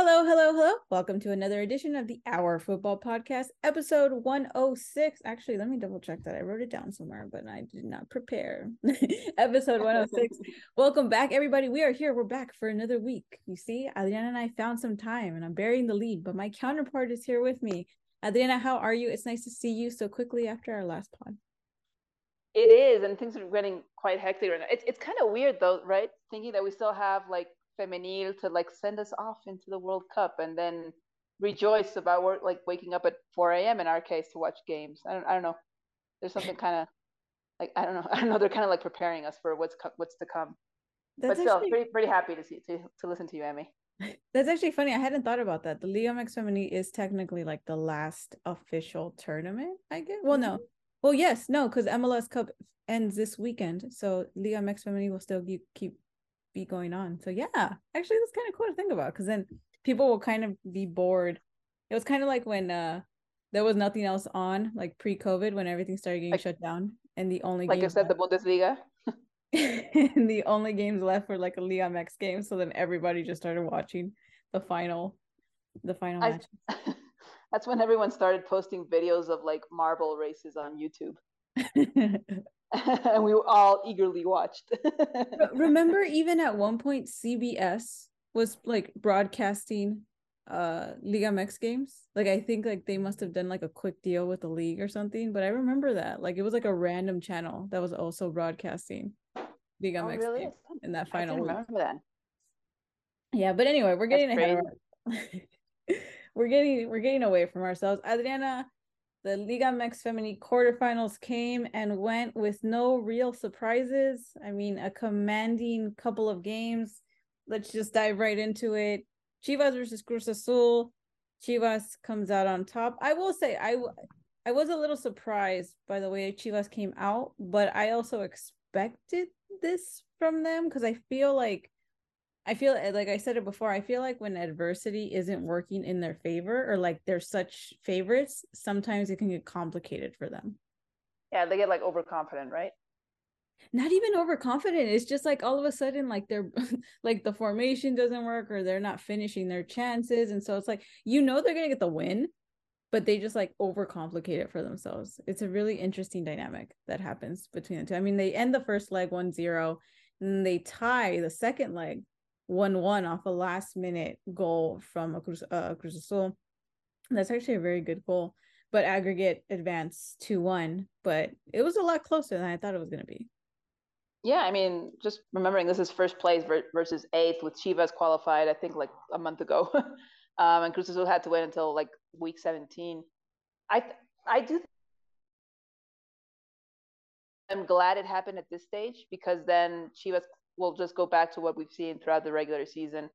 Hello, hello, hello. Welcome to another edition of the Our Football Podcast, episode 106. Actually, let me double check that. I wrote it down somewhere, but I did not prepare. episode 106. Welcome back, everybody. We are here. We're back for another week. You see, Adriana and I found some time, and I'm burying the lead, but my counterpart is here with me. Adriana, how are you? It's nice to see you so quickly after our last pod. It is, and things are getting quite hectic right now. It's, it's kind of weird, though, right? Thinking that we still have like femenil to like send us off into the World Cup and then rejoice about work, like waking up at 4 a.m. in our case to watch games. I don't, I don't know. There's something kind of like I don't know. I don't know. They're kind of like preparing us for what's co- what's to come. That's but still, actually... pretty pretty happy to see to to listen to you, Emmy. That's actually funny. I hadn't thought about that. The Liga MX Femenil is technically like the last official tournament, I guess. Well, no. Mm-hmm. Well, yes, no, because MLS Cup ends this weekend, so Liga MX Femenil will still keep be going on. So yeah, actually that's kind of cool to think about because then people will kind of be bored. It was kind of like when uh there was nothing else on, like pre-COVID, when everything started getting like, shut down, and the only like said, left, the Bundesliga. and the only games left were like a Liga MX game. So then everybody just started watching the final, the final I, match. that's when everyone started posting videos of like marble races on YouTube. and we all eagerly watched. Remember, even at one point, CBS was like broadcasting uh Liga MX games. Like I think like they must have done like a quick deal with the league or something. But I remember that like it was like a random channel that was also broadcasting Liga oh, MX really? games in that final. I remember that. Yeah, but anyway, we're getting ahead. Our... we're getting we're getting away from ourselves. Adriana, the Liga MX Femenil quarterfinals came and went with no real surprises. I mean, a commanding couple of games. Let's just dive right into it. Chivas versus Cruz Azul. Chivas comes out on top. I will say I I was a little surprised by the way Chivas came out, but I also expected this from them because I feel like I feel eh, like I said it before. I feel like when adversity isn't working in their favor or like they're such favorites, sometimes it can get complicated for them. Yeah, they get like overconfident, right? Not even overconfident. It's just like all of a sudden, like they're like the formation doesn't work or they're not finishing their chances. And so it's like, you know, they're going to get the win, but they just like overcomplicate it for themselves. It's a really interesting dynamic that happens between the two. I mean, they end the first leg one zero, and they tie the second leg one one off a last minute goal from a Cruz, uh, Cruz Azul. That's actually a very good goal, but aggregate advance two one. But it was a lot closer than I thought it was going to be. Yeah, I mean, just remembering this is first place versus eighth with Chivas qualified, I think like a month ago, um, and Cruz Azul had to wait until like week seventeen. I I do. I'm glad it happened at this stage because then Chivas we'll just go back to what we've seen throughout the regular season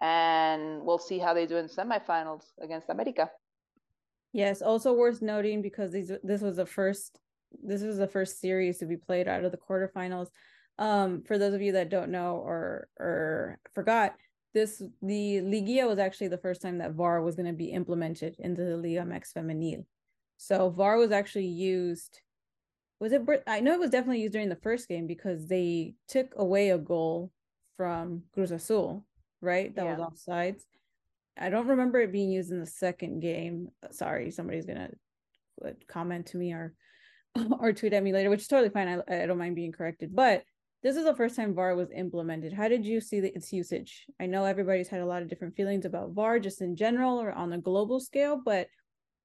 and we'll see how they do in semifinals against America. Yes, also worth noting because these this was the first this was the first series to be played out of the quarterfinals. Um, for those of you that don't know or or forgot, this the Liguilla was actually the first time that VAR was going to be implemented into the Liga MX Femenil. So VAR was actually used was it I know it was definitely used during the first game because they took away a goal from Cruz Azul, right? That yeah. was offsides. I don't remember it being used in the second game. Sorry, somebody's gonna uh, comment to me or or tweet at me later, which is totally fine. I, I don't mind being corrected. But this is the first time VAR was implemented. How did you see the, its usage? I know everybody's had a lot of different feelings about VAR just in general or on a global scale, but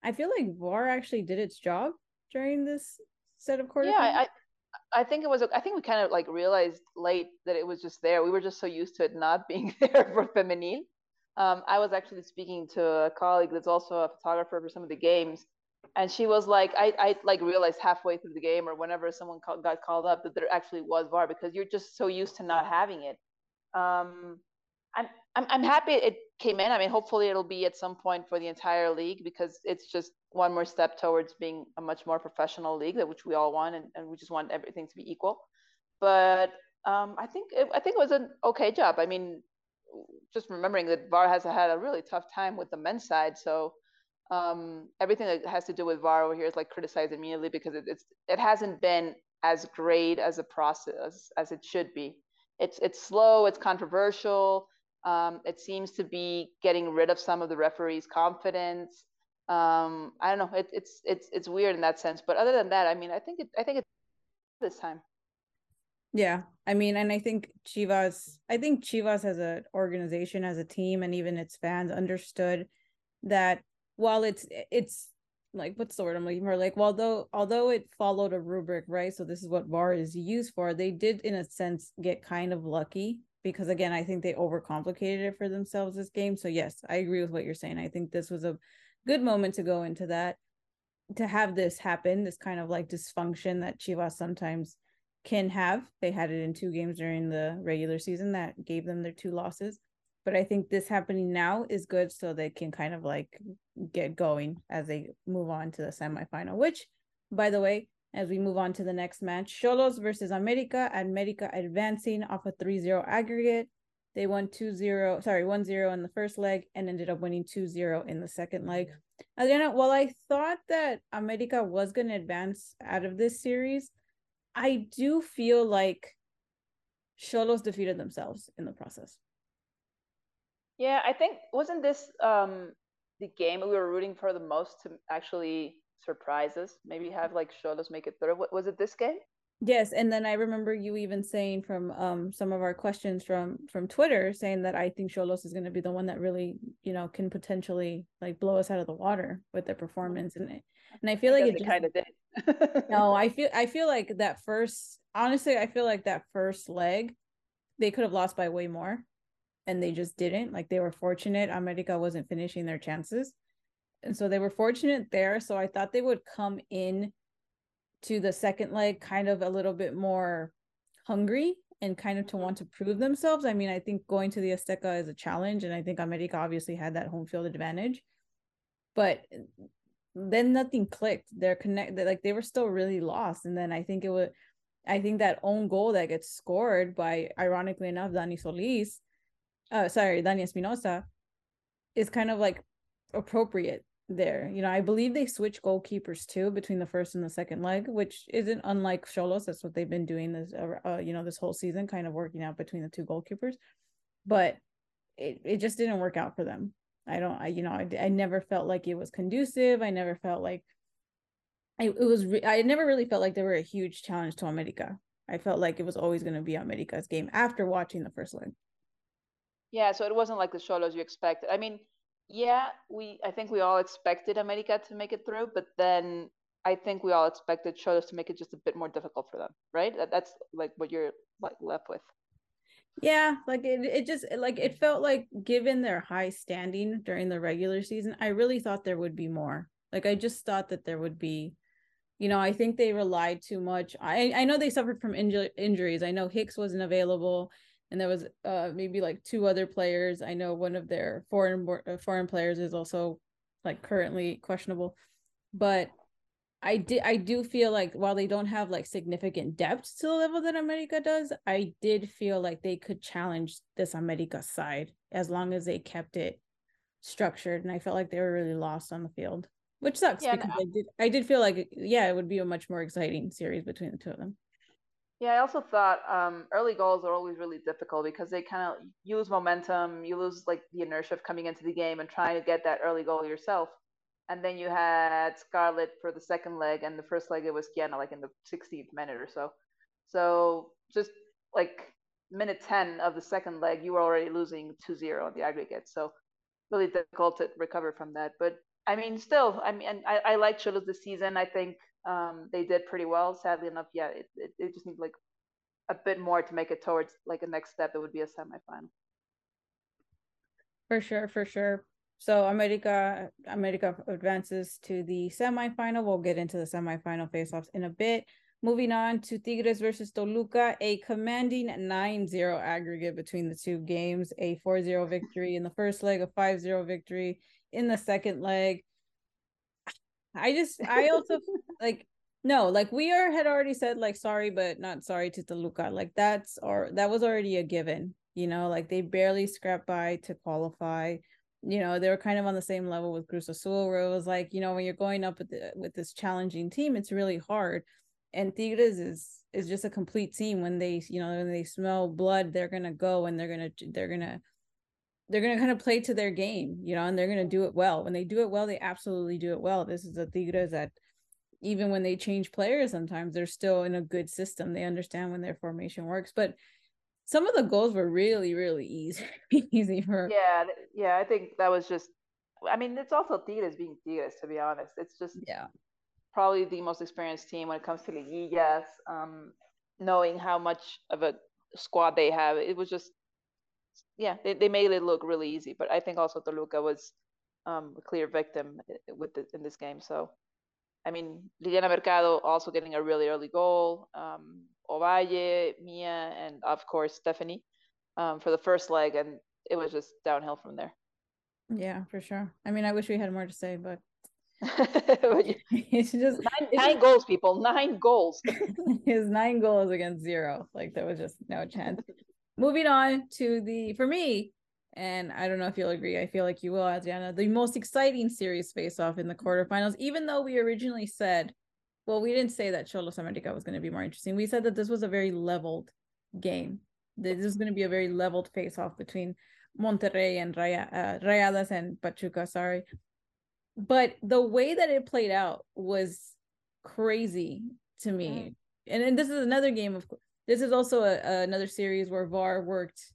I feel like VAR actually did its job during this set of quarterfinals? Yeah, I, I think it was. I think we kind of like realized late that it was just there. We were just so used to it not being there for femenil. Um, I was actually speaking to a colleague that's also a photographer for some of the games, and she was like, I, I like realized halfway through the game or whenever someone call, got called up that there actually was VAR because you're just so used to not having it. Um, I'm, I'm I'm happy it came in. I mean, hopefully it'll be at some point for the entire league because it's just one more step towards being a much more professional league, that which we all want, and, and we just want everything to be equal. But um, I think it, I think it was an okay job. I mean, just remembering that VAR has had a really tough time with the men's side, so um, everything that has to do with VAR over here is like criticized immediately because it, it's it hasn't been as great as a process as it should be. It's it's slow, it's controversial Um, it seems to be getting rid of some of the referees' confidence. Um, I don't know. It, it's it's it's weird in that sense. But other than that, I mean, I think it I think it's this time. Yeah, I mean, and I think Chivas, I think Chivas as an organization, as a team, and even its fans understood that while it's it's like what's the word I'm looking for? Like, although although it followed a rubric, right? So this is what VAR is used for. They did, in a sense, get kind of lucky because again, I think they overcomplicated it for themselves this game. So yes, I agree with what you're saying. I think this was a good moment to go into that, to have this happen, this kind of like dysfunction that Chivas sometimes can have. They had it in two games during the regular season that gave them their two losses. But I think this happening now is good so they can kind of like get going as they move on to the semifinal, which, by the way, as we move on to the next match, Xolos versus America, America advancing off a 3 0 aggregate. They won 2 0, sorry, 1 0 in the first leg and ended up winning 2 0 in the second leg. Adriana, while I thought that America was going to advance out of this series, I do feel like Xolos defeated themselves in the process. Yeah, I think wasn't this um the game we were rooting for the most to actually surprise us? Maybe have like Xolos make it through. What was it this game? Yes, and then I remember you even saying from um some of our questions from from Twitter saying that I think Xolos is going to be the one that really you know can potentially like blow us out of the water with their performance and it and I feel like it, it kind of did. no, I feel I feel like that first honestly, I feel like that first leg they could have lost by way more and they just didn't. Like they were fortunate America wasn't finishing their chances. And so they were fortunate there. So I thought they would come in to the second leg kind of a little bit more hungry and kind of to mm-hmm. want to prove themselves. I mean, I think going to the Azteca is a challenge, and I think America obviously had that home field advantage. But then nothing clicked. They're connected, like they were still really lost. And then I think it was, I think that own goal that gets scored by, ironically enough, Dani Solis, uh, sorry, Dani Espinosa, is kind of like appropriate there. You know, I believe they switch goalkeepers too between the first and the second leg, which isn't unlike Xolos. That's what they've been doing this, uh, uh, you know, this whole season, kind of working out between the two goalkeepers. But it, it just didn't work out for them. I don't, I, you know, I, I never felt like it was conducive. I never felt like I, it was, re- I never really felt like they were a huge challenge to America. I felt like it was always going to be America's game after watching the first leg. Yeah, so it wasn't like the Xolos you expected. I mean, yeah, we I think we all expected America to make it through, but then I think we all expected Xolos to make it just a bit more difficult for them, right? That, that's like what you're like left with. Yeah, like it, it just like it felt like given their high standing during the regular season, I really thought there would be more. Like I just thought that there would be, you know, I think they relied too much. I I know they suffered from inju- injuries. I know Hicks wasn't available, and there was uh maybe like two other players. I know one of their foreign uh, foreign players is also like currently questionable, but I did I do feel like while they don't have like significant depth to the level that America does, I did feel like they could challenge this America side as long as they kept it structured. And I felt like they were really lost on the field. Which sucks yeah, because no. I did I did feel like yeah, it would be a much more exciting series between the two of them. Yeah, I also thought um, early goals are always really difficult because they kind of lose momentum, you lose like the inertia of coming into the game and trying to get that early goal yourself and then you had Scarlett for the second leg, and the first leg it was Kiana, like in the 16th minute or so. So just like minute 10 of the second leg, you were already losing 2-0 on the aggregate. So really difficult to recover from that. But I mean, still, I mean, I, I like Xolos this season. I think um, they did pretty well. Sadly enough, yeah, it, it, it just needs like a bit more to make it towards like a next step. It would be a semifinal. For sure, for sure. So America America advances to the semifinal. We'll get into the semifinal faceoffs in a bit. Moving on to Tigres versus Toluca, a commanding 9-0 aggregate between the two games, a 4-0 victory in the first leg, a 5-0 victory in the second leg. I just I also like no, like we are had already said like sorry but not sorry to Toluca. Like that's or that was already a given, you know, like they barely scrapped by to qualify you know they were kind of on the same level with Cruz Azul, where it was like you know when you're going up with the, with this challenging team, it's really hard. And Tigres is is just a complete team. When they you know when they smell blood, they're gonna go and they're gonna they're gonna they're gonna kind of play to their game, you know, and they're gonna do it well. When they do it well, they absolutely do it well. This is a Tigres that even when they change players, sometimes they're still in a good system. They understand when their formation works. But some of the goals were really, really easy, easy for. Yeah, yeah. I think that was just. I mean, it's also Tigres being Tigres. To be honest, it's just yeah, probably the most experienced team when it comes to liguillas. Um, knowing how much of a squad they have, it was just yeah, they, they made it look really easy. But I think also Toluca was um, a clear victim eh, with the, in this game. So, I mean, Liliana Mercado also getting a really early goal. Um, Ovalle, Mia, and of course Stephanie um, for the first leg, and it was just downhill from there. Yeah, for sure. I mean, I wish we had more to say, but it's just nine, it's nine just, goals, people. Nine goals. his nine goals against zero. Like there was just no chance moving on to the for me and I don't know if you'll agree. I feel like you will, Adriana. The most exciting series face off in the quarterfinals, even though we originally said, well, we didn't say that Xolos America was going to be more interesting. We said that this was a very leveled game. This is going to be a very leveled face off between Monterrey and Raya, uh, Rayadas and Pachuca. Sorry. But the way that it played out was crazy to me. Mm. And, and this is another game of this is also a, a, another series where VAR worked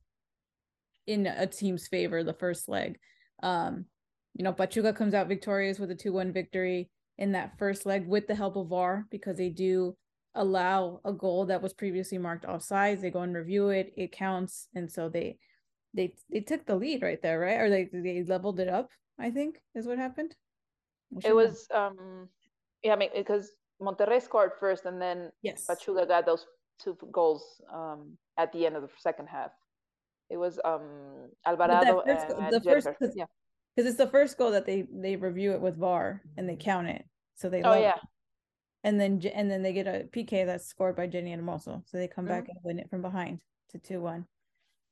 in a team's favor the first leg. Um, you know, Pachuca comes out victorious with a 2 1 victory in that first leg with the help of VAR because they do allow a goal that was previously marked offsides. They go and review it, it counts. And so they they they took the lead right there, right? Or they they leveled it up, I think is what happened. It was um yeah, I mean because Monterrey scored first and then yes. Pachuca got those two goals um, at the end of the second half. It was um, Alvarado first, and, the first, cause, yeah, because it's the first goal that they they review it with VAR and they count it, so they. Oh yeah. It. And then and then they get a PK that's scored by Jenni Hermoso, so they come mm-hmm. back and win it from behind to two one.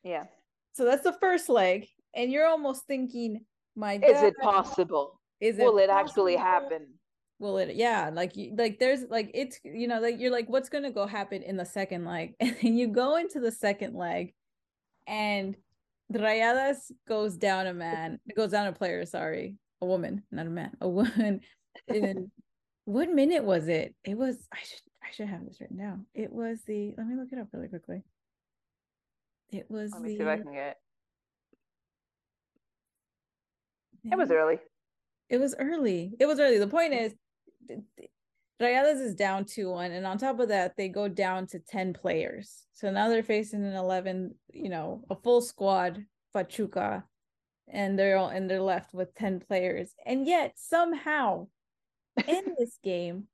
Yeah. So that's the first leg, and you're almost thinking, my. God, is it possible? Is it? Will it actually happen? Will it yeah like like there's like it's you know like you're like what's gonna go happen in the second leg? And then you go into the second leg and Rayadas goes down a man it goes down a player sorry a woman not a man a woman. And what minute was it? It was I should I should have this written down. It was the let me look it up really quickly. It was let me the, see if I can get it was early. it was early. It was early. The point is, Rayadas is down 2 1. And on top of that, they go down to 10 players. So now they're facing an 11, you know, a full squad, Pachuca, and they're all, and they're left with 10 players. And yet somehow in this game,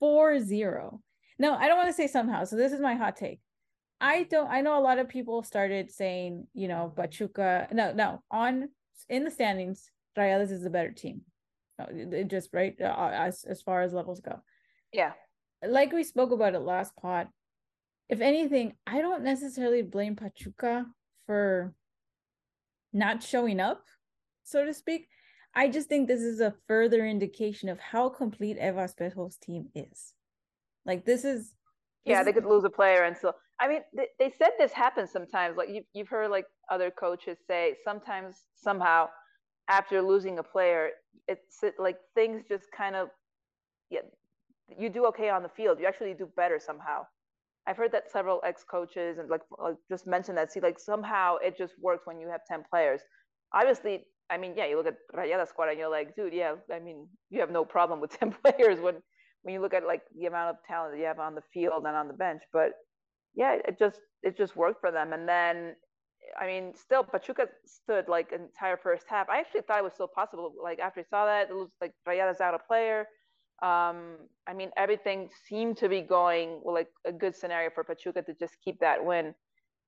4 0. No, I don't want to say somehow. So this is my hot take. I don't I know a lot of people started saying, you know, Pachuca. No, no, on in the standings, Rayadas is the better team. Uh, it just right uh, uh, as as far as levels go. Yeah. Like we spoke about it last pod. If anything, I don't necessarily blame Pachuca for not showing up, so to speak. I just think this is a further indication of how complete Eva Espejos's team is. Like this is this yeah, they could lose a player and so I mean they, they said this happens sometimes. Like you you've heard like other coaches say sometimes somehow after losing a player, it's like things just kind of yeah, you do okay on the field. You actually do better somehow. I've heard that several ex coaches and like, like just mentioned that. See, like somehow it just works when you have ten players. Obviously, I mean, yeah, you look at Rayada squad and you're like, dude, yeah, I mean, you have no problem with ten players when when you look at like the amount of talent that you have on the field and on the bench. But yeah, it just it just worked for them. And then I mean, still Pachuca stood like an entire first half. I actually thought it was still possible. Like after I saw that, it was like Rayadas out a player. Um, I mean, everything seemed to be going well, like a good scenario for Pachuca to just keep that win.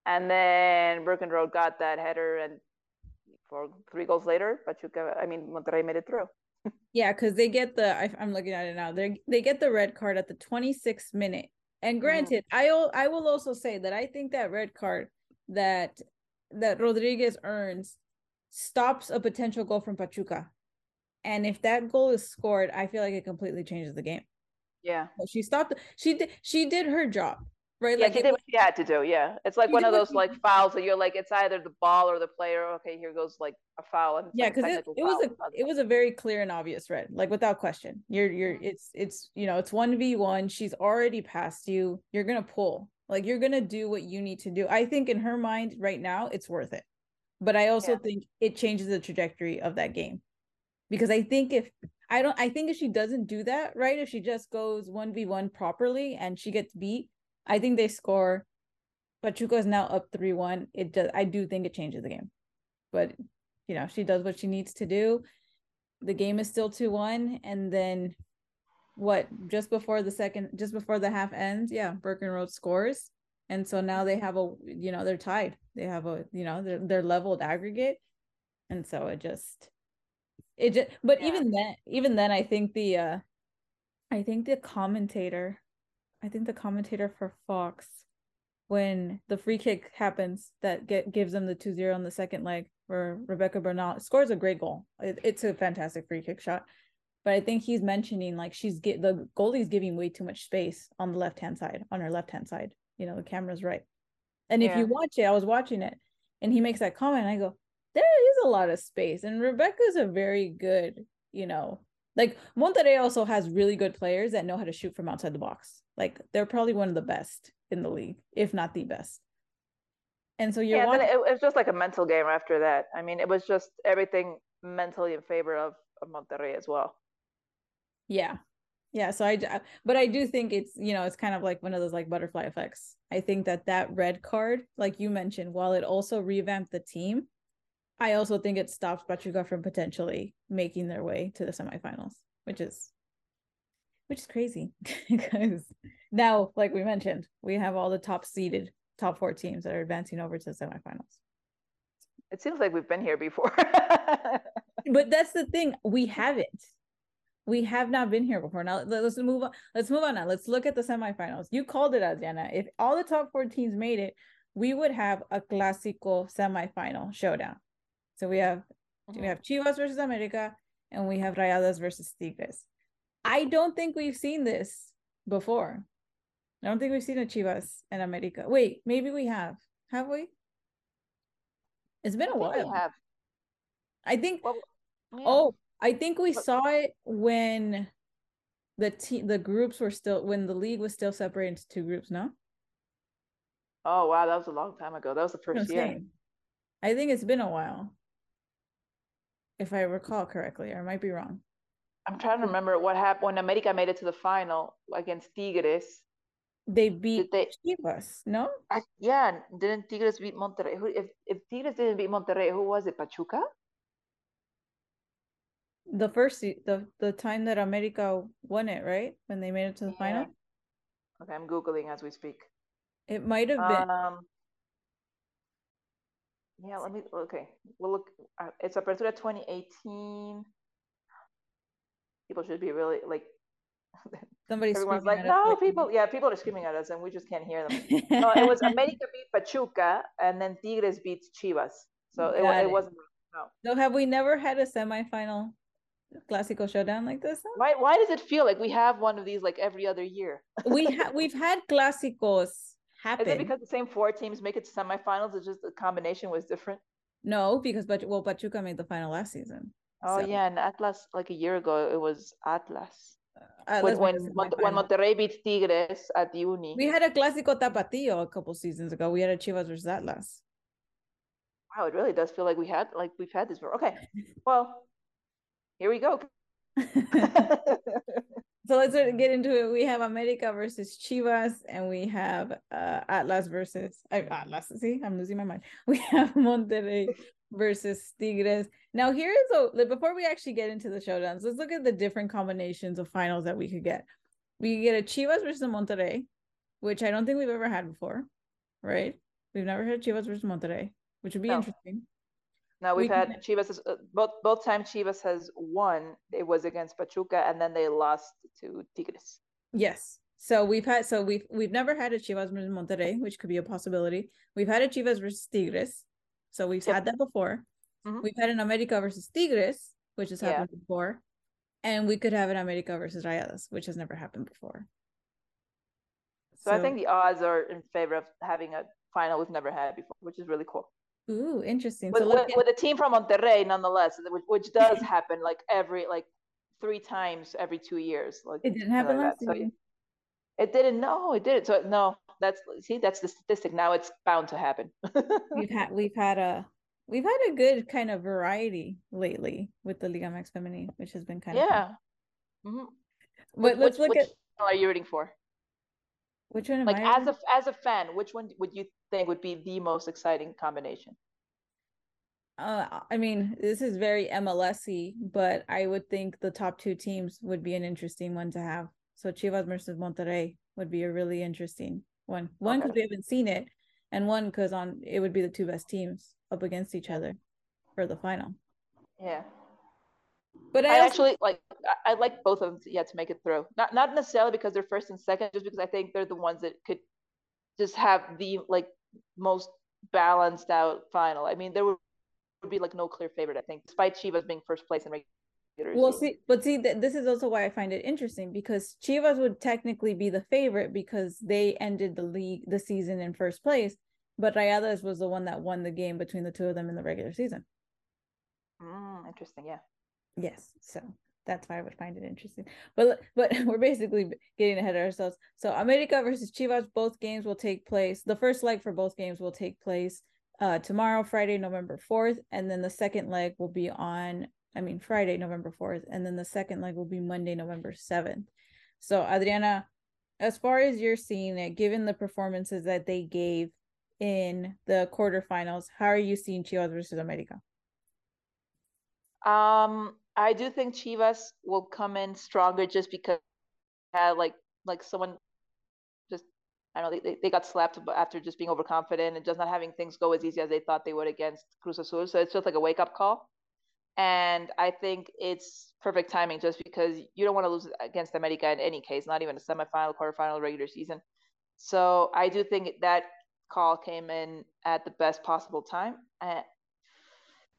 And then Road got that header, and for three goals later, Pachuca, I mean, Monterrey made it through. yeah, because they get the. I, am looking at it now. They they get the red card at the 26th minute. And mm-hmm. granted, mm. I I will also say that I think that red card that that Rodriguez earns stops a potential goal from Pachuca. And if that goal is scored, I feel like it completely changes the game. Yeah. She stopped she did she did her job. right? Yeah, like she it did what she had to do. Yeah, it's like one of those like fouls that you're like, it's either the ball or the player. Okay, here goes like a foul. And yeah like because it, it was a it was a very clear and obvious red like without question you're you're it's it's you know it's 1v1 she's already past you you're gonna pull like you're gonna do what you need to do. I think in her mind right now it's worth it. But i also Yeah. think it changes the trajectory of that game. Because i think if i don't i think if she doesn't do that right if she just goes 1v1 properly and she gets beat i think they score. Pachuca is now up 3-1 it does i do think it changes the game. But you know she does what she needs to do. The game is still 2-1 and then what just before the second just before the half ends? Yeah Burkenroad scores. And so now they have a you know they're tied. They have a you know they're, they're leveled aggregate. And so it just it just but Yeah. even then even then i think the uh i think the commentator i think the commentator for fox when the free kick happens that get gives them the 2-0 on the second leg where rebeca bernal scores a great goal. It, it's a fantastic free kick shot but i think he's mentioning like she's get the goalie's giving way too much space on the left hand side on her left hand side you know the camera's right and if you watch it i was watching it and he makes that comment and i go there is a lot of space and rebeca's a very good you know like monterrey also has really good players that know how to shoot from outside the box like they're probably one of the best in the league if not the best and so you're yeah, then watching it, it was just like a mental game after that. I mean, it was just everything mentally in favor of, of Monterrey as well. Yeah. Yeah. So i uh, but I do think it's, you know, it's kind of like one of those like butterfly effects. I think that that red card, like you mentioned, while it also revamped the team, I also think it stops Pachuca from potentially making their way to the semifinals, which is, which is crazy because now, like we mentioned, we have all the top seeded top four teams that are advancing over to the semifinals. It seems like we've been here before. but that's the thing we haven't we have not been here before. Now let- let's move on let's move on now. Let's look at the semifinals. You called it adriana. If all the top four teams made it we would have a clásico semifinal showdown. So we have we mm-hmm. have chivas versus america and we have rayadas versus tigres. I don't think we've seen this before. I don't think we've seen a chivas and america wait maybe we have. Have we? It's been a I think we while. have. i think Well, yeah. Oh, I think we saw it when the te- the groups were still when the league was still separated into two groups, no? Oh wow, that was a long time ago. That was the That's what I'm first year. saying. I think it's been a while. If I recall correctly, or I might be wrong. I'm trying to remember what happened when America made it to the final against Tigres. They beat they- Chivas, no? I, yeah, didn't Tigres beat Monterrey? Who, if if Tigres didn't beat Monterrey, who was it? Pachuca? The first the the time that America won it, right? When they made it to the final. Okay, I'm googling as we speak. It might have been Um, yeah, let me. Okay, we'll look. Uh, it's Apertura 2018. People should be really like. somebody Everyone's like, us, no, like, people. Yeah, people are screaming at us, and we just can't hear them. No, it was America beat Pachuca, and then Tigres beat Chivas. So it, it it. wasn't. No. So have we never had a semifinal Clásico showdown like this? Why? Why does it feel like we have one of these like every other year? we ha- we've had clásicos happen. Is it because the same four teams make it to semifinals? It's just the combination was different. no, because but well, Pachuca made the final last season. Oh So, yeah, and Atlas like a year ago it was Atlas. uh, when when, the when. Monterrey beat Tigres at Uni. we had a clásico tapatío a couple seasons ago. We had a Chivas versus Atlas. Wow, it really does feel like we had like we've had this before. Okay, well, here we go. So let's get into it. We have America versus Chivas, and we have uh, Atlas versus uh, Atlas. See, I'm losing my mind. We have Monterrey versus Tigres. Now, here is a before we actually get into the showdowns. Let's look at the different combinations of finals that we could get. We could get a Chivas versus Monterrey, which I don't think we've ever had before, right? We've never had Chivas versus Monterrey, which would be No. interesting. Now we've We had Chivas has- uh, both both times Chivas has won. It was against Pachuca, and then they lost to Tigres. Yes. So we've had so we've we've never had a Chivas versus Monterrey, which could be a possibility. We've had a Chivas versus Tigres, so we've Yep. had that before. Mhm. We've had an America versus Tigres, which has Yeah. happened before, and we could have an America versus Rayadas, which has never happened before. So, so I think the odds are in favor of having a final we've never had before, which is really cool. Ooh, interesting. With, so with, with, a team from Monterrey, nonetheless, which, which does happen like every like three times every two years. Like it didn't happen like last year. So it didn't. No, it didn't. So no, that's see, that's the statistic. Now it's bound to happen. we've had we've had a we've had a good kind of variety lately with the Liga MX Femenil, which has been kind yeah. of yeah. Mm-hmm. But let's look which at. Are you rooting for? Which one? like as a as a fan, which one would you think would be the most exciting combination? Uh, I mean, this is very MLSy, but I would think the top two teams would be an interesting one to have. So Chivas versus Monterrey would be a really interesting one. One because okay. we haven't seen it, and one because on it would be the two best teams up against each other for the final. Yeah. But I, I also, actually like I like both of them to, yeah to make it through. Not not necessarily because they're first and second, just because I think they're the ones that could just have the like most balanced out final. I mean, there would, would be like no clear favorite. I think, despite Chivas being first place in regular. Season. Well, see, but see, th- this is also why I find it interesting because Chivas would technically be the favorite because they ended the league the season in first place, but Rayadas was the one that won the game between the two of them in the regular season. Mm, interesting. Yeah. Yes. So that's why I would find it interesting. But but we're basically getting ahead of ourselves. So America versus Chivas, both games will take place. The first leg for both games will take place uh tomorrow, Friday, November 4th, and then the second leg will be on I mean Friday, November 4th, and then the second leg will be Monday, November 7th. So Adriana, as far as you're seeing it, given the performances that they gave in the quarterfinals, how are you seeing Chivas versus America? Um, I do think Chivas will come in stronger just because had like like someone just I don't know they, they got slapped after just being overconfident and just not having things go as easy as they thought they would against Cruz Azul. So it's just like a wake up call. And I think it's perfect timing just because you don't want to lose against America in any case, not even a semifinal, quarterfinal, regular season. So I do think that call came in at the best possible time. And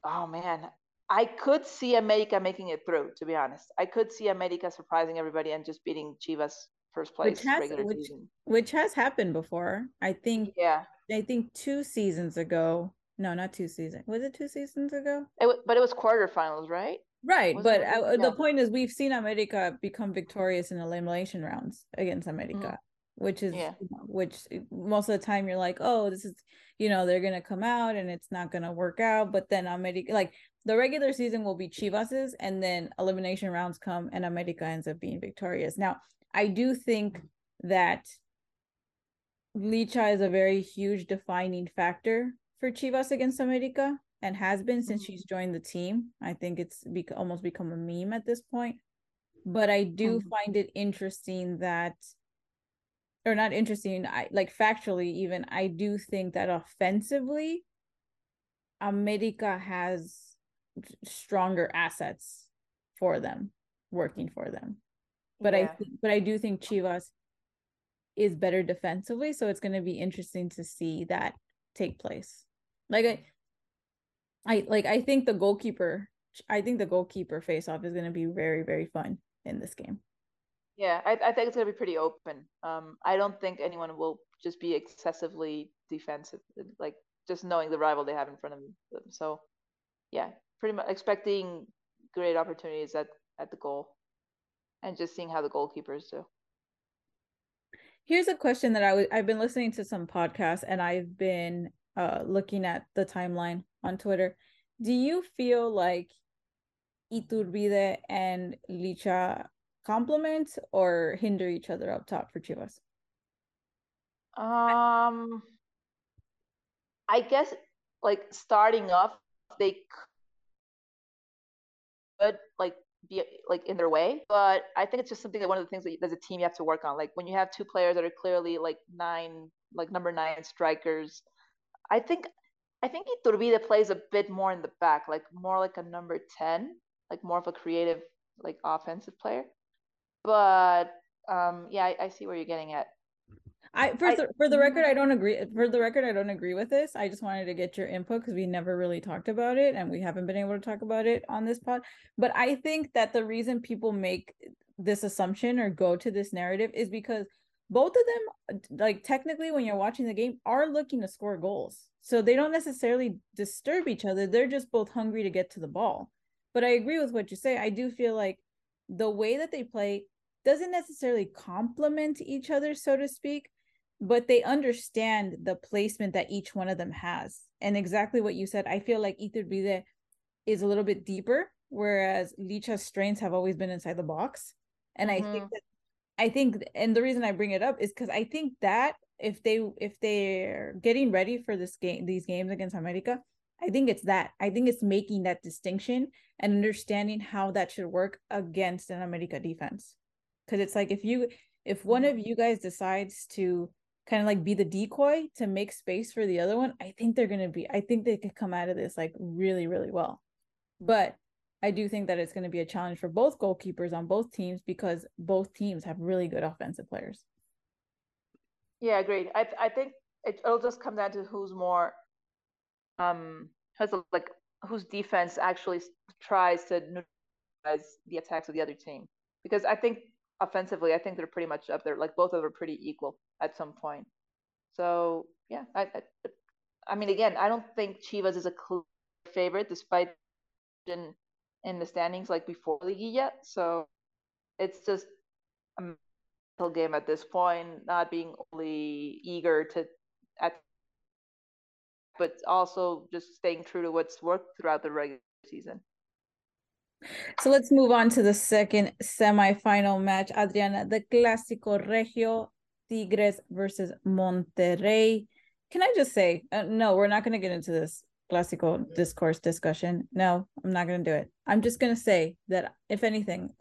oh man, I could see America making it through, to be honest. I could see America surprising everybody and just beating Chivas first place which has, regular which, season. Which has happened before. I think yeah. I think two seasons ago. No, not two seasons. Was it two seasons ago? It, but it was quarterfinals, right? Right, but yeah. the point is we've seen America become victorious in elimination rounds against America. Mm-hmm. Which is yeah. which most of the time you're like oh this is you know they're gonna come out and it's not gonna work out but then America like the regular season will be Chivas's and then elimination rounds come and America ends up being victorious now I do think that Licha is a very huge defining factor for Chivas against America and has been since mm-hmm. she's joined the team I think it's be- almost become a meme at this point but I do mm-hmm. find it interesting that or not interesting i like factually even i do think that offensively america has stronger assets for them working for them. But yeah. i but i do think chivas is better defensively so it's going to be interesting to see that take place. Like i i like i think the goalkeeper i think the goalkeeper face off is going to be very very fun in this game yeah, I, I think it's gonna be pretty open. Um, I don't think anyone will just be excessively defensive, like just knowing the rival they have in front of them. So, yeah, pretty much expecting great opportunities at at the goal, and just seeing how the goalkeepers do. Here's a question that I w- I've been listening to some podcasts and I've been uh, looking at the timeline on Twitter. Do you feel like Iturbide and Licha complement or hinder each other up top for Chivas? Um, I guess like starting off, they could like be like in their way, but I think it's just something that one of the things that as a team you have to work on. Like when you have two players that are clearly like nine, like number nine strikers, I think I think Iturbide plays a bit more in the back, like more like a number ten, like more of a creative, like offensive player but um, yeah, I, I, see where you're getting at. I for I, the, for the record, I don't agree. For the record, I don't agree with this. I just wanted to get your input because we never really talked about it, and we haven't been able to talk about it on this pod. But I think that the reason people make this assumption or go to this narrative is because both of them like technically when you're watching the game are looking to score goals so they don't necessarily disturb each other they're just both hungry to get to the ball but i agree with what you say i do feel like the way that they play doesn't necessarily complement each other so to speak but they understand the placement that each one of them has and exactly what you said i feel like Iturbide is a little bit deeper whereas Licha's strengths have always been inside the box and mm-hmm. i think mm-hmm. that I think, and the reason I bring it up is because I think that if they if they're getting ready for this game, these games against America, I think it's that. I think it's making that distinction and understanding how that should work against an America defense. Because it's like if you if one of you guys decides to kind of like be the decoy to make space for the other one, I think they're gonna be. I think they could come out of this like really really well. But I do think that it's going to be a challenge for both goalkeepers on both teams because both teams have really good offensive players. Yeah, agreed. I I think it, will just come down to who's more um has a, like whose defense actually tries to neutralize the attacks of the other team because I think offensively I think they're pretty much up there like both of them are pretty equal at some point. So yeah, I I, I mean again I don't think Chivas is a clear favorite despite in the standings like before Liguilla. So it's just a mental game at this point, not being only eager to at but also just staying true to what's worked throughout the regular season. So let's move on to the second semifinal match, Adriana, the Clásico Regio Tigres versus Monterrey. Can I just say, uh, no, we're not going to get into this classical discourse discussion. No, I'm not going to do it. I'm just going to say that if anything,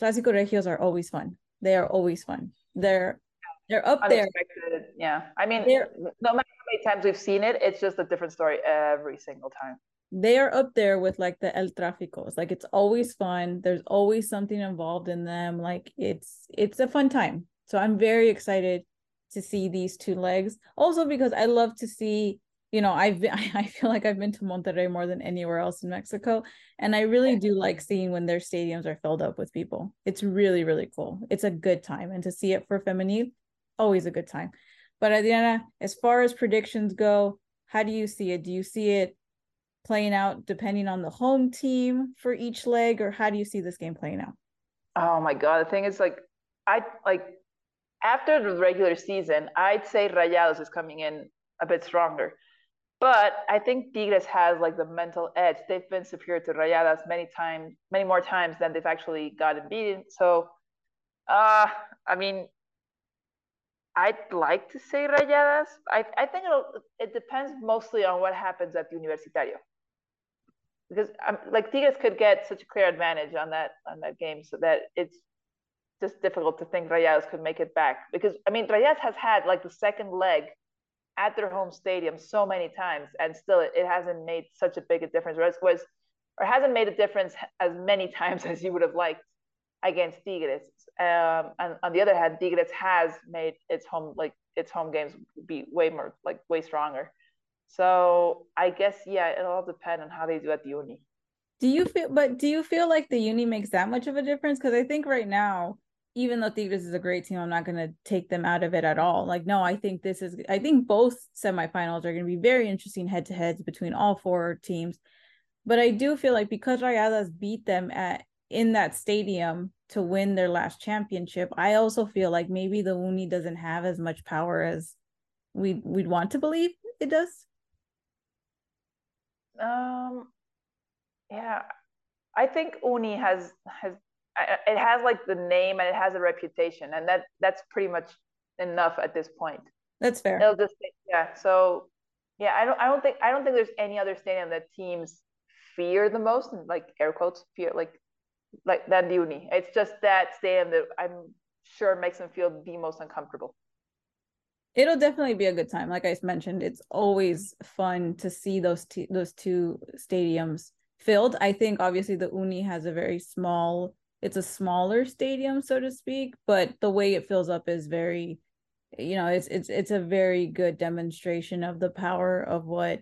Clásico regios are always fun. They are always fun. They're they're up Unexpected. there. Yeah, I mean, they're, no matter how many times we've seen it, it's just a different story every single time. They are up there with like the El Tráficos. Like it's always fun. There's always something involved in them. Like it's it's a fun time. So I'm very excited to see these two legs. Also because I love to see you know i've been, i feel like i've been to monterrey more than anywhere else in mexico and i really do like seeing when their stadiums are filled up with people it's really really cool it's a good time and to see it for femenil always a good time but adriana as far as predictions go how do you see it do you see it playing out depending on the home team for each leg or how do you see this game playing out oh my god the thing is like i like after the regular season i'd say rayados is coming in a bit stronger but I think Tigres has like the mental edge. They've been superior to Rayadas many times, many more times than they've actually gotten beaten. So, uh, I mean, I'd like to say Rayadas. I, I think it'll, it depends mostly on what happens at the Universitario. Because um, like Tigres could get such a clear advantage on that on that game, so that it's just difficult to think Rayadas could make it back. Because I mean, Rayadas has had like the second leg at their home stadium so many times, and still it, it hasn't made such a big a difference. Whereas was or hasn't made a difference as many times as you would have liked against Tigres. Um, and on the other hand, Tigres has made its home like its home games be way more like way stronger. So I guess yeah, it'll all depends on how they do at the uni. Do you feel but do you feel like the uni makes that much of a difference? Because I think right now even though Tigres is a great team, I'm not going to take them out of it at all. Like, no, I think this is, I think both semifinals are going to be very interesting head to heads between all four teams. But I do feel like because Rayadas beat them at in that stadium to win their last championship, I also feel like maybe the Uni doesn't have as much power as we we'd want to believe it does. Um, yeah, I think Uni has has it has like the name and it has a reputation, and that that's pretty much enough at this point. That's fair. It'll just yeah. So yeah, I don't I don't think I don't think there's any other stadium that teams fear the most, like air quotes fear like like than the Uni. It's just that stadium that I'm sure makes them feel the most uncomfortable. It'll definitely be a good time. Like I mentioned, it's always fun to see those t- those two stadiums filled. I think obviously the Uni has a very small it's a smaller stadium so to speak but the way it fills up is very you know it's it's it's a very good demonstration of the power of what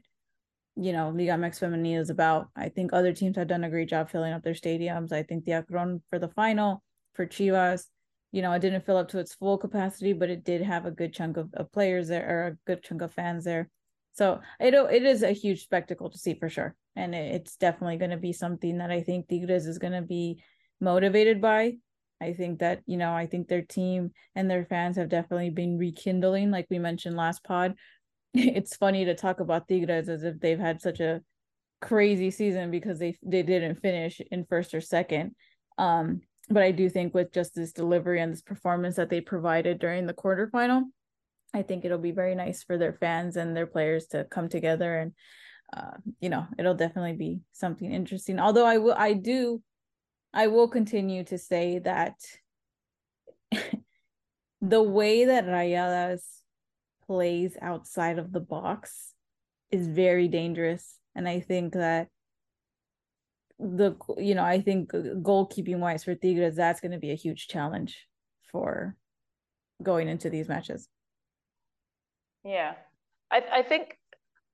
you know Liga MX Femenil is about. I think other teams have done a great job filling up their stadiums. I think the Akron for the final for Chivas, you know, it didn't fill up to its full capacity, but it did have a good chunk of, of players there or a good chunk of fans there. So it it is a huge spectacle to see for sure, and it's definitely going to be something that I think Tigres is going to be motivated by. I think that you know I think their team and their fans have definitely been rekindling, like we mentioned last pod. It's funny to talk about Tigres as if they've had such a crazy season because they they didn't finish in first or second. Um, but I do think with just this delivery and this performance that they provided during the quarterfinal, I think it'll be very nice for their fans and their players to come together and uh, you know, it'll definitely be something interesting. Although I will I do I will continue to say that the way that Rayadas plays outside of the box is very dangerous and I think that the you know I think uh, goalkeeping wise for Tigres that's going to be a huge challenge for going into these matches. Yeah, I I think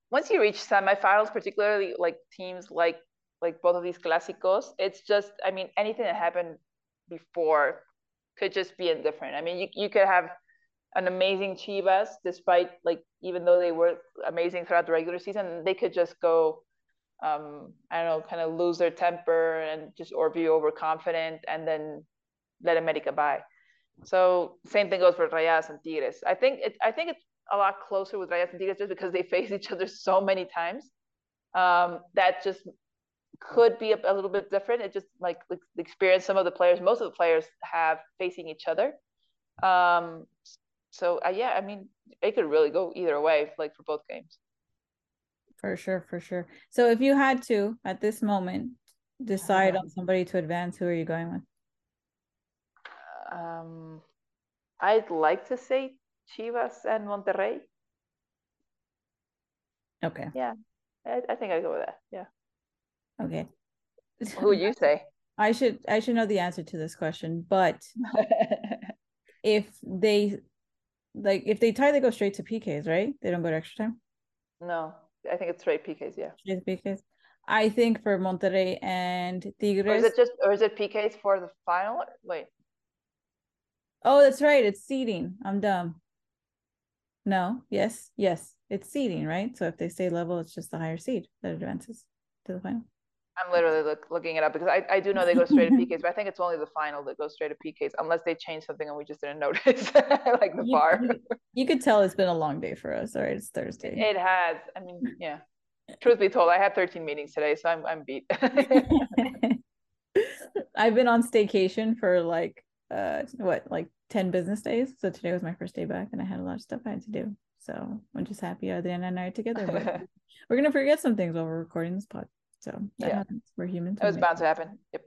once you reach semifinals, particularly like teams like like both of these clásicos, it's just I mean anything that happened before could just be indifferent. I mean you you could have an amazing Chivas despite like even though they were amazing throughout the regular season, they could just go um, I don't know, kind of lose their temper and just or be overconfident and then let America by. So same thing goes for Rayas and Tigres. I think it I think it's a lot closer with Rayas and Tigres just because they face each other so many times. Um, that just could be a, a, little bit different. It just like the experience some of the players, most of the players have facing each other. Um, so uh, yeah, I mean, it could really go either way, like for both games. For sure, for sure. So if you had to at this moment decide on somebody to advance, who are you going with? Um, I'd like to say Chivas and Monterrey. Okay. Yeah, I, I think I'd go with that. Yeah. Okay. Who would you say? I should I should know the answer to this question, but if they like if they tie, they go straight to PKs, right? They don't go to extra time. No. I think it's straight PKs, yeah. Straight PKs. I think for Monterrey and Tigres. Or is it just or is it PKs for the final? Wait. Oh, that's right. It's seeding. I'm dumb. No, yes, yes. It's seeding, right? So if they stay level, it's just the higher seed that advances to the final. I'm literally look, looking it up because I, I do know they go straight to PKs, but I think it's only the final that goes straight to PKs, unless they change something and we just didn't notice, like the you, bar. You, you, could tell it's been a long day for us. All right, it's Thursday. It has. I mean, yeah. Truth be told, I had 13 meetings today, so I'm I'm beat. I've been on staycation for like uh what like 10 business days. So today was my first day back, and I had a lot of stuff I had to do. So I'm just happy Adriana and I are together. But we're gonna forget some things while we're recording this pod. So that yeah. happens. We're humans. It was bound to happen. Yep.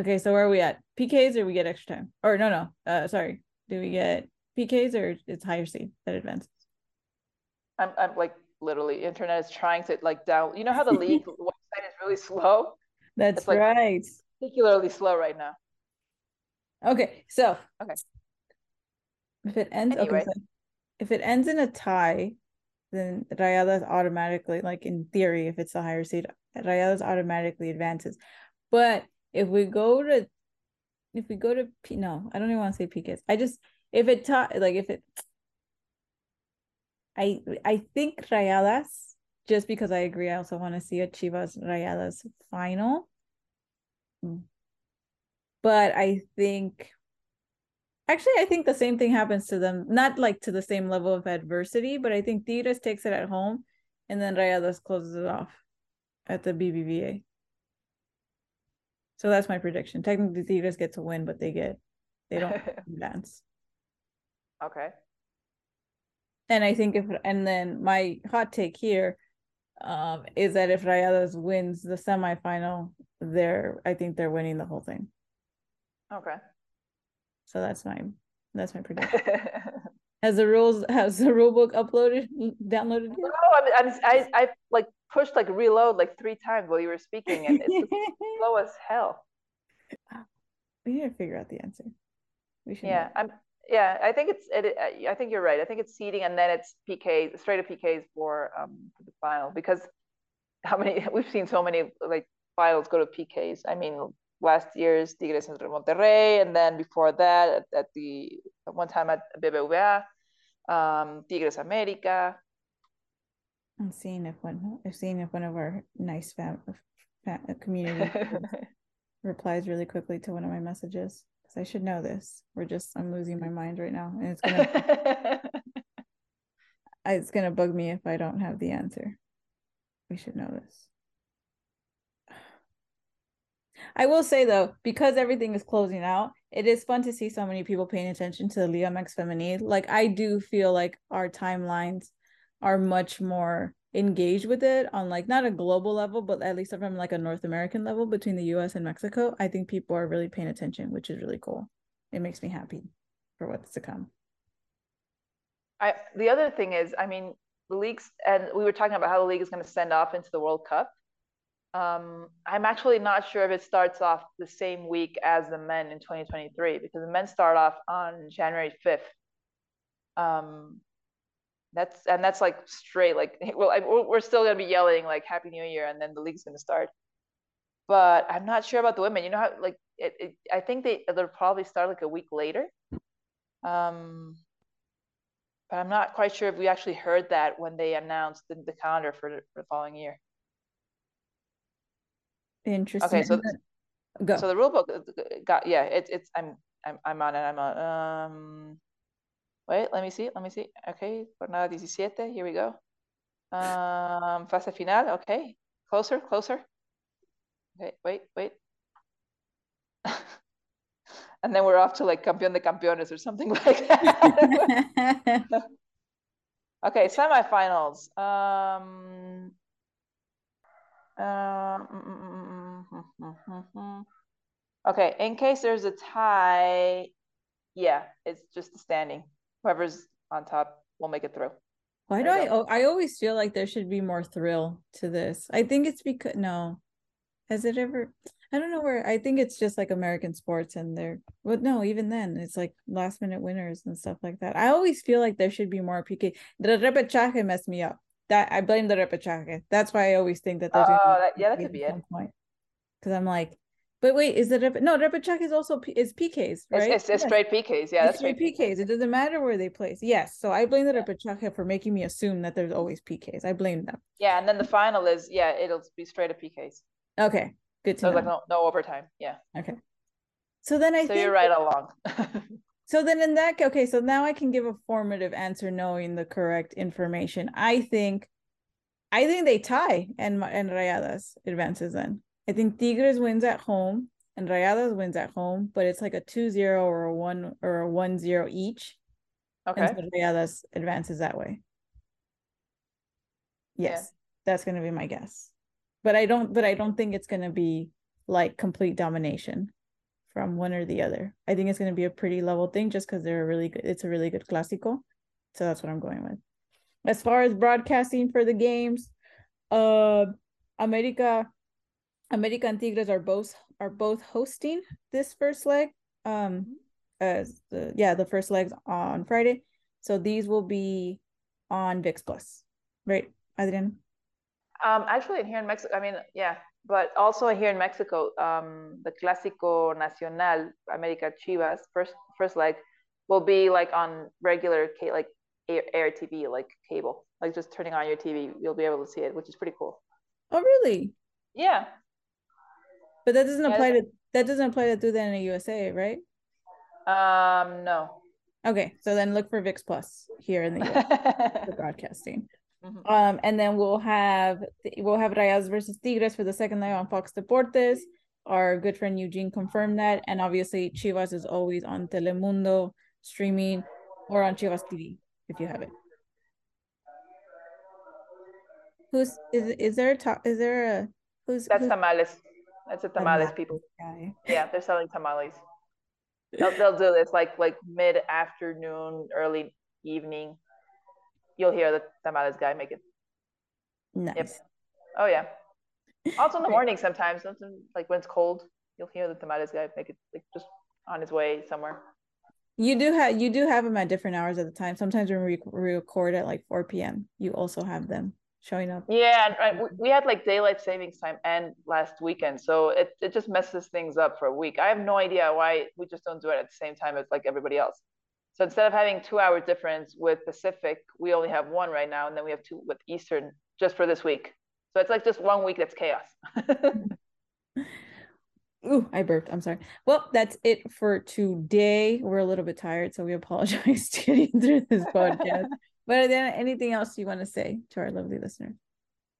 Okay, so where are we at? PKs or we get extra time? Or no, no. Uh, sorry. Do we get PKs or it's higher seed that advances? I'm, I'm like literally internet is trying to like down. You know how the league website is really slow. That's it's, like, right. Particularly slow right now. Okay, so okay. If it ends, anyway. okay, so if it ends in a tie, then Rayadas automatically, like in theory, if it's a higher seed, Rayadas automatically advances. But if we go to, if we go to P, no, I don't even want to say PKs. I just if it ta- like if it, I I think Rayadas just because I agree. I also want to see a Chivas Rayadas final. Hmm. But I think Actually, I think the same thing happens to them. Not like to the same level of adversity, but I think Tigres takes it at home and then Rayadas closes it off at the BBVA. So that's my prediction. Technically, Tigres get to win, but they get they don't advance. Okay. And I think if and then my hot take here um, is that if Rayadas wins the semifinal, they're I think they're winning the whole thing. Okay. So that's my that's my prediction. has the rules has the rule book uploaded downloaded? Yet? No, I mean I I like pushed like reload like three times while you were speaking, and it's slow as hell. We need to figure out the answer. We should. Yeah, I'm. Yeah, I think it's. It, I think you're right. I think it's seeding, and then it's PKs, straight up PKs for um for the final because how many we've seen so many like finals go to PKs. I mean, last year's Tigres and Monterrey, and then before that at, at the at one time at BBVA, um, Tigres America. I'm seeing if one I'm seeing if one of our nice fam, fam community replies really quickly to one of my messages because I should know this. We're just I'm losing my mind right now, and it's gonna it's gonna bug me if I don't have the answer. We should know this. I will say though, because everything is closing out, it is fun to see so many people paying attention to the Liga MX Femenil. Like I do feel like our timelines are much more engaged with it on like not a global level, but at least from like a North American level between the US and Mexico. I think people are really paying attention, which is really cool. It makes me happy for what's to come. I the other thing is, I mean, the leagues and we were talking about how the league is going to send off into the World Cup um, I'm actually not sure if it starts off the same week as the men in 2023 because the men start off on January 5th. Um, that's and that's like straight like well I, we're still gonna be yelling like Happy New Year and then the league's gonna start. But I'm not sure about the women. You know how like it, it I think they they'll probably start like a week later. Um, but I'm not quite sure if we actually heard that when they announced the, the calendar for, for the following year. Interesting. Okay, so go. So the rule book got yeah, it's it's I'm I'm I'm on it. I'm on um wait, let me see, let me see. Okay, jornada 17, here we go. Um fase final, okay. Closer, closer. Okay, wait, wait. and then we're off to like campeón de campeones or something like that. okay, semifinals. Um um, okay, in case there's a tie, yeah, it's just the standing. Whoever's on top will make it through. Why do I? I always feel like there should be more thrill to this. I think it's because no, has it ever? I don't know where. I think it's just like American sports, and they're. But no, even then, it's like last minute winners and stuff like that. I always feel like there should be more PK. The repechaje messed me up that I blame the repechaje. That's why I always think that there's. Oh, that, yeah, that could be it. Because I'm like, but wait, is it no repechaje is also is PKs, right? It's, it's, it's yes. straight PKs. Yeah, it's that's straight PKs. PKs. It doesn't matter where they place. Yes, so I blame the yeah. repechaje for making me assume that there's always PKs. I blame them. Yeah, and then the final is yeah, it'll be straight up PKs. Okay, good to so know. like no, no overtime. Yeah. Okay. So then I so you're right along. So then in that okay, so now I can give a formative answer knowing the correct information. I think I think they tie and and Rayadas advances then. I think Tigres wins at home and Rayadas wins at home, but it's like a 2-0 or a 1 or a 1-0 each. Okay. And so Rayadas advances that way. Yes. Yeah. That's going to be my guess. But I don't but I don't think it's going to be like complete domination from one or the other. I think it's going to be a pretty level thing just because they're a really good. It's a really good clásico, so that's what I'm going with. As far as broadcasting for the games, uh, America, America and Tigres are both are both hosting this first leg. Um, as the yeah the first legs on Friday, so these will be on ViX Plus, right, Adrian? Um, actually, in here in Mexico, I mean, yeah, but also here in Mexico, um, the Clásico Nacional America Chivas first first leg will be like on regular like air TV, like cable, like just turning on your TV, you'll be able to see it, which is pretty cool. Oh, really? Yeah. But that doesn't yeah, apply to that doesn't apply to do that in the USA, right? Um, no. Okay, so then look for ViX Plus here in the, US, the broadcasting. Mm-hmm. Um, and then we'll have we'll have Rayas versus Tigres for the second leg on Fox Deportes. Our good friend Eugene confirmed that, and obviously Chivas is always on Telemundo streaming or on Chivas TV if you have it. Who's is is there a top is there a who's that's who's, tamales. That's a tamales people. Guy. Yeah, they're selling tamales. They'll they'll do this like like mid afternoon, early evening. You'll hear the tamales guy make it. Nice. Yep. Oh yeah. Also in the morning sometimes, like when it's cold, you'll hear the tamales guy make it like just on his way somewhere. You do have you do have them at different hours at the time. Sometimes when we record at like 4 p.m., you also have them showing up. Yeah, we had like daylight savings time and last weekend, so it it just messes things up for a week. I have no idea why we just don't do it at the same time as like everybody else. So instead of having two hour difference with Pacific, we only have one right now, and then we have two with Eastern just for this week. So it's like just one week that's chaos. Ooh, I burped. I'm sorry. Well, that's it for today. We're a little bit tired, so we apologize to getting through this podcast. but then anything else you want to say to our lovely listeners?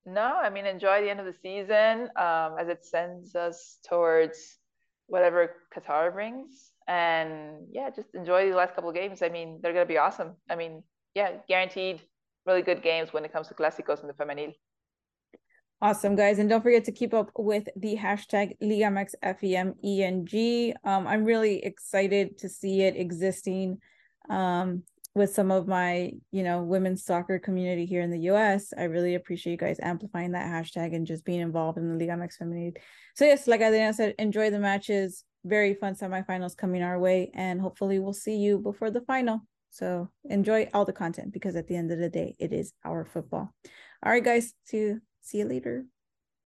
No, I mean enjoy the end of the season um, as it sends us towards whatever Qatar brings, and yeah, just enjoy the last couple of games. I mean, they're gonna be awesome. I mean, yeah, guaranteed really good games when it comes to Clásicos and the Femenil. Awesome, guys. And don't forget to keep up with the hashtag LigaMexFEMENG. Um, I'm really excited to see it existing um, with some of my, you know, women's soccer community here in the US. I really appreciate you guys amplifying that hashtag and just being involved in the Liga MX Femenil. So yes, like Adriana said, enjoy the matches. Very fun semifinals coming our way. And hopefully we'll see you before the final. So enjoy all the content because at the end of the day, it is our football. All right, guys. See you See you later.